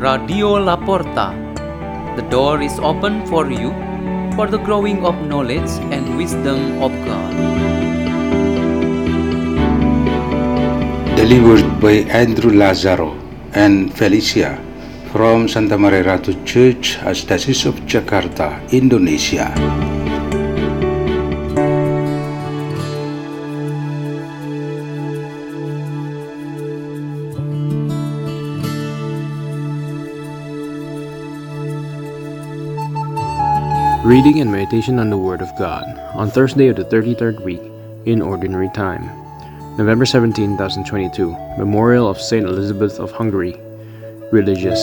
Radio La Porta. The door is open for you for the growing of knowledge and wisdom of God. Delivered by Andrew Lazaro and Felicia from Santa Maria Ratu Church, Archdiocese of Jakarta, Indonesia. Reading and meditation on the Word of God on Thursday of the 33rd week in Ordinary Time, November 17, 2022, Memorial of Saint Elizabeth of Hungary, Religious.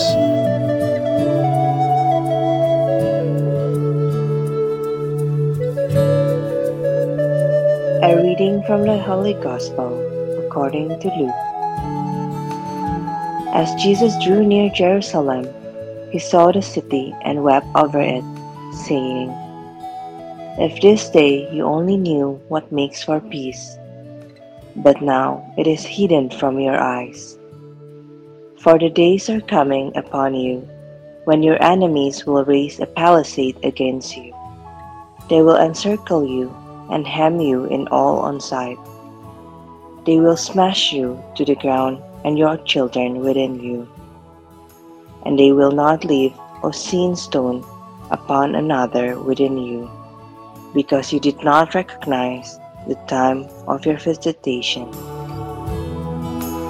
A reading from the Holy Gospel according to Luke. As Jesus drew near Jerusalem, he saw the city and wept over it, saying, If this day you only knew what makes for peace, but now it is hidden from your eyes. For the days are coming upon you when your enemies will raise a palisade against you. They will encircle you and hem you in all on sight. They will smash you to the ground and your children within you. And they will not leave a sin stone upon another within you, because you did not recognize the time of your visitation.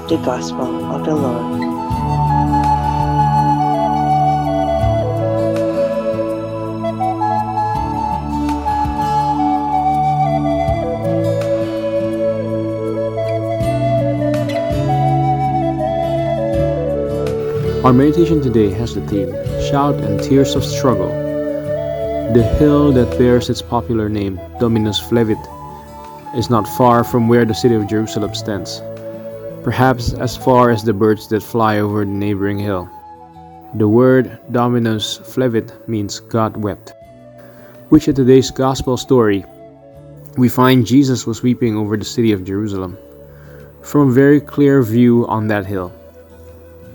The Gospel of the Lord. Our meditation today has the theme Shout and Tears of Struggle. The hill that bears its popular name, Dominus Flevit, is not far from where the city of Jerusalem stands, perhaps as far as the birds that fly over the neighboring hill. The word Dominus Flevit means God wept, which in today's gospel story, we find Jesus was weeping over the city of Jerusalem. From a very clear view on that hill,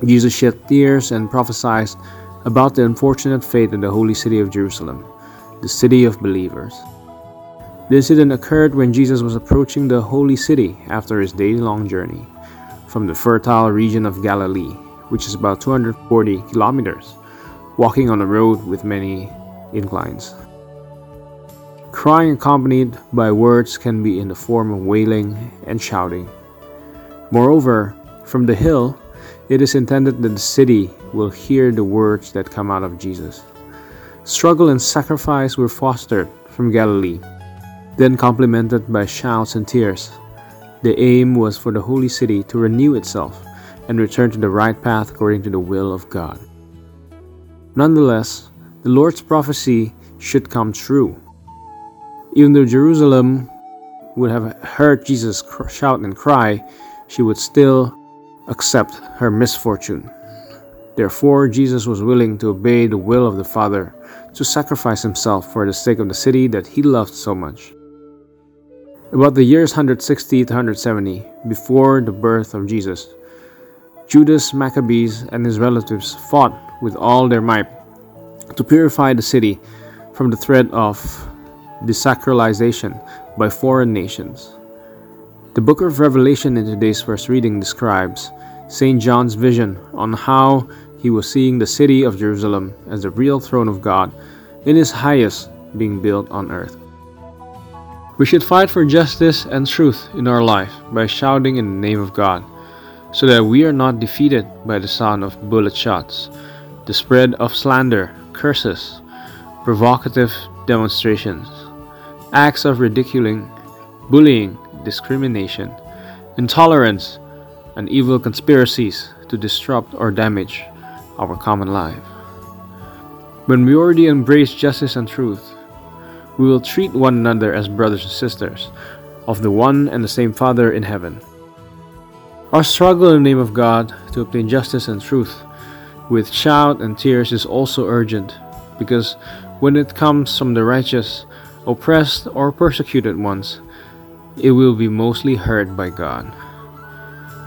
Jesus shed tears and prophesied about the unfortunate fate of the holy city of Jerusalem, the city of believers. This incident occurred when Jesus was approaching the holy city after his day long journey from the fertile region of Galilee, which is about 240 kilometers, walking on a road with many inclines. Crying accompanied by words can be in the form of wailing and shouting. Moreover, from the hill, it is intended that the city will hear the words that come out of Jesus. Struggle and sacrifice were fostered from Galilee, then complemented by shouts and tears. The aim was for the holy city to renew itself and return to the right path according to the will of God. Nonetheless, the Lord's prophecy should come true. Even though Jerusalem would have heard Jesus shout and cry, she would still accept her misfortune. Therefore, Jesus was willing to obey the will of the Father, to sacrifice himself for the sake of the city that he loved so much. About the years 160 to 170, before the birth of Jesus, Judas Maccabeus and his relatives fought with all their might to purify the city from the threat of desacralization by foreign nations. The book of Revelation in today's first reading describes St. John's vision on how he was seeing the city of Jerusalem as the real throne of God in his highest being built on earth. We should fight for justice and truth in our life by shouting in the name of God, so that we are not defeated by the sound of bullet shots, the spread of slander, curses, provocative demonstrations, acts of ridiculing, bullying, discrimination, intolerance, and evil conspiracies to disrupt or damage our common life. When we already embrace justice and truth, we will treat one another as brothers and sisters of the one and the same Father in heaven. Our struggle in the name of God to obtain justice and truth with shout and tears is also urgent because when it comes from the righteous, oppressed, or persecuted ones, it will be mostly heard by God.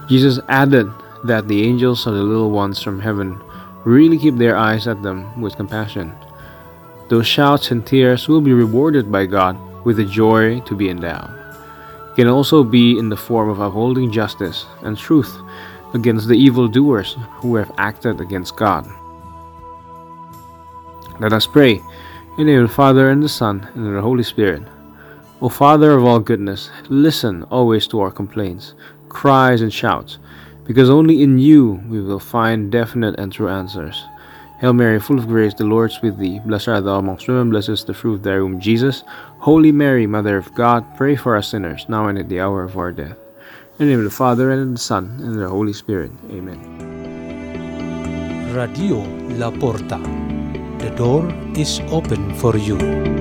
Jesus added that the angels of the little ones from heaven really keep their eyes at them with compassion. Those shouts and tears will be rewarded by God with the joy to be endowed. It can also be in the form of upholding justice and truth against the evildoers who have acted against God. Let us pray. In the name of the Father, and the Son, and the Holy Spirit. O Father of all goodness, listen always to our complaints, cries, and shouts, because only in you we will find definite and true answers. Hail Mary, full of grace, the Lord is with thee. Blessed art thou amongst women, blessed is the fruit of thy womb, Jesus. Holy Mary, Mother of God, pray for us sinners, now and at the hour of our death. In the name of the Father, and of the Son, and of the Holy Spirit. Amen. Radio La Porta. The door is open for you.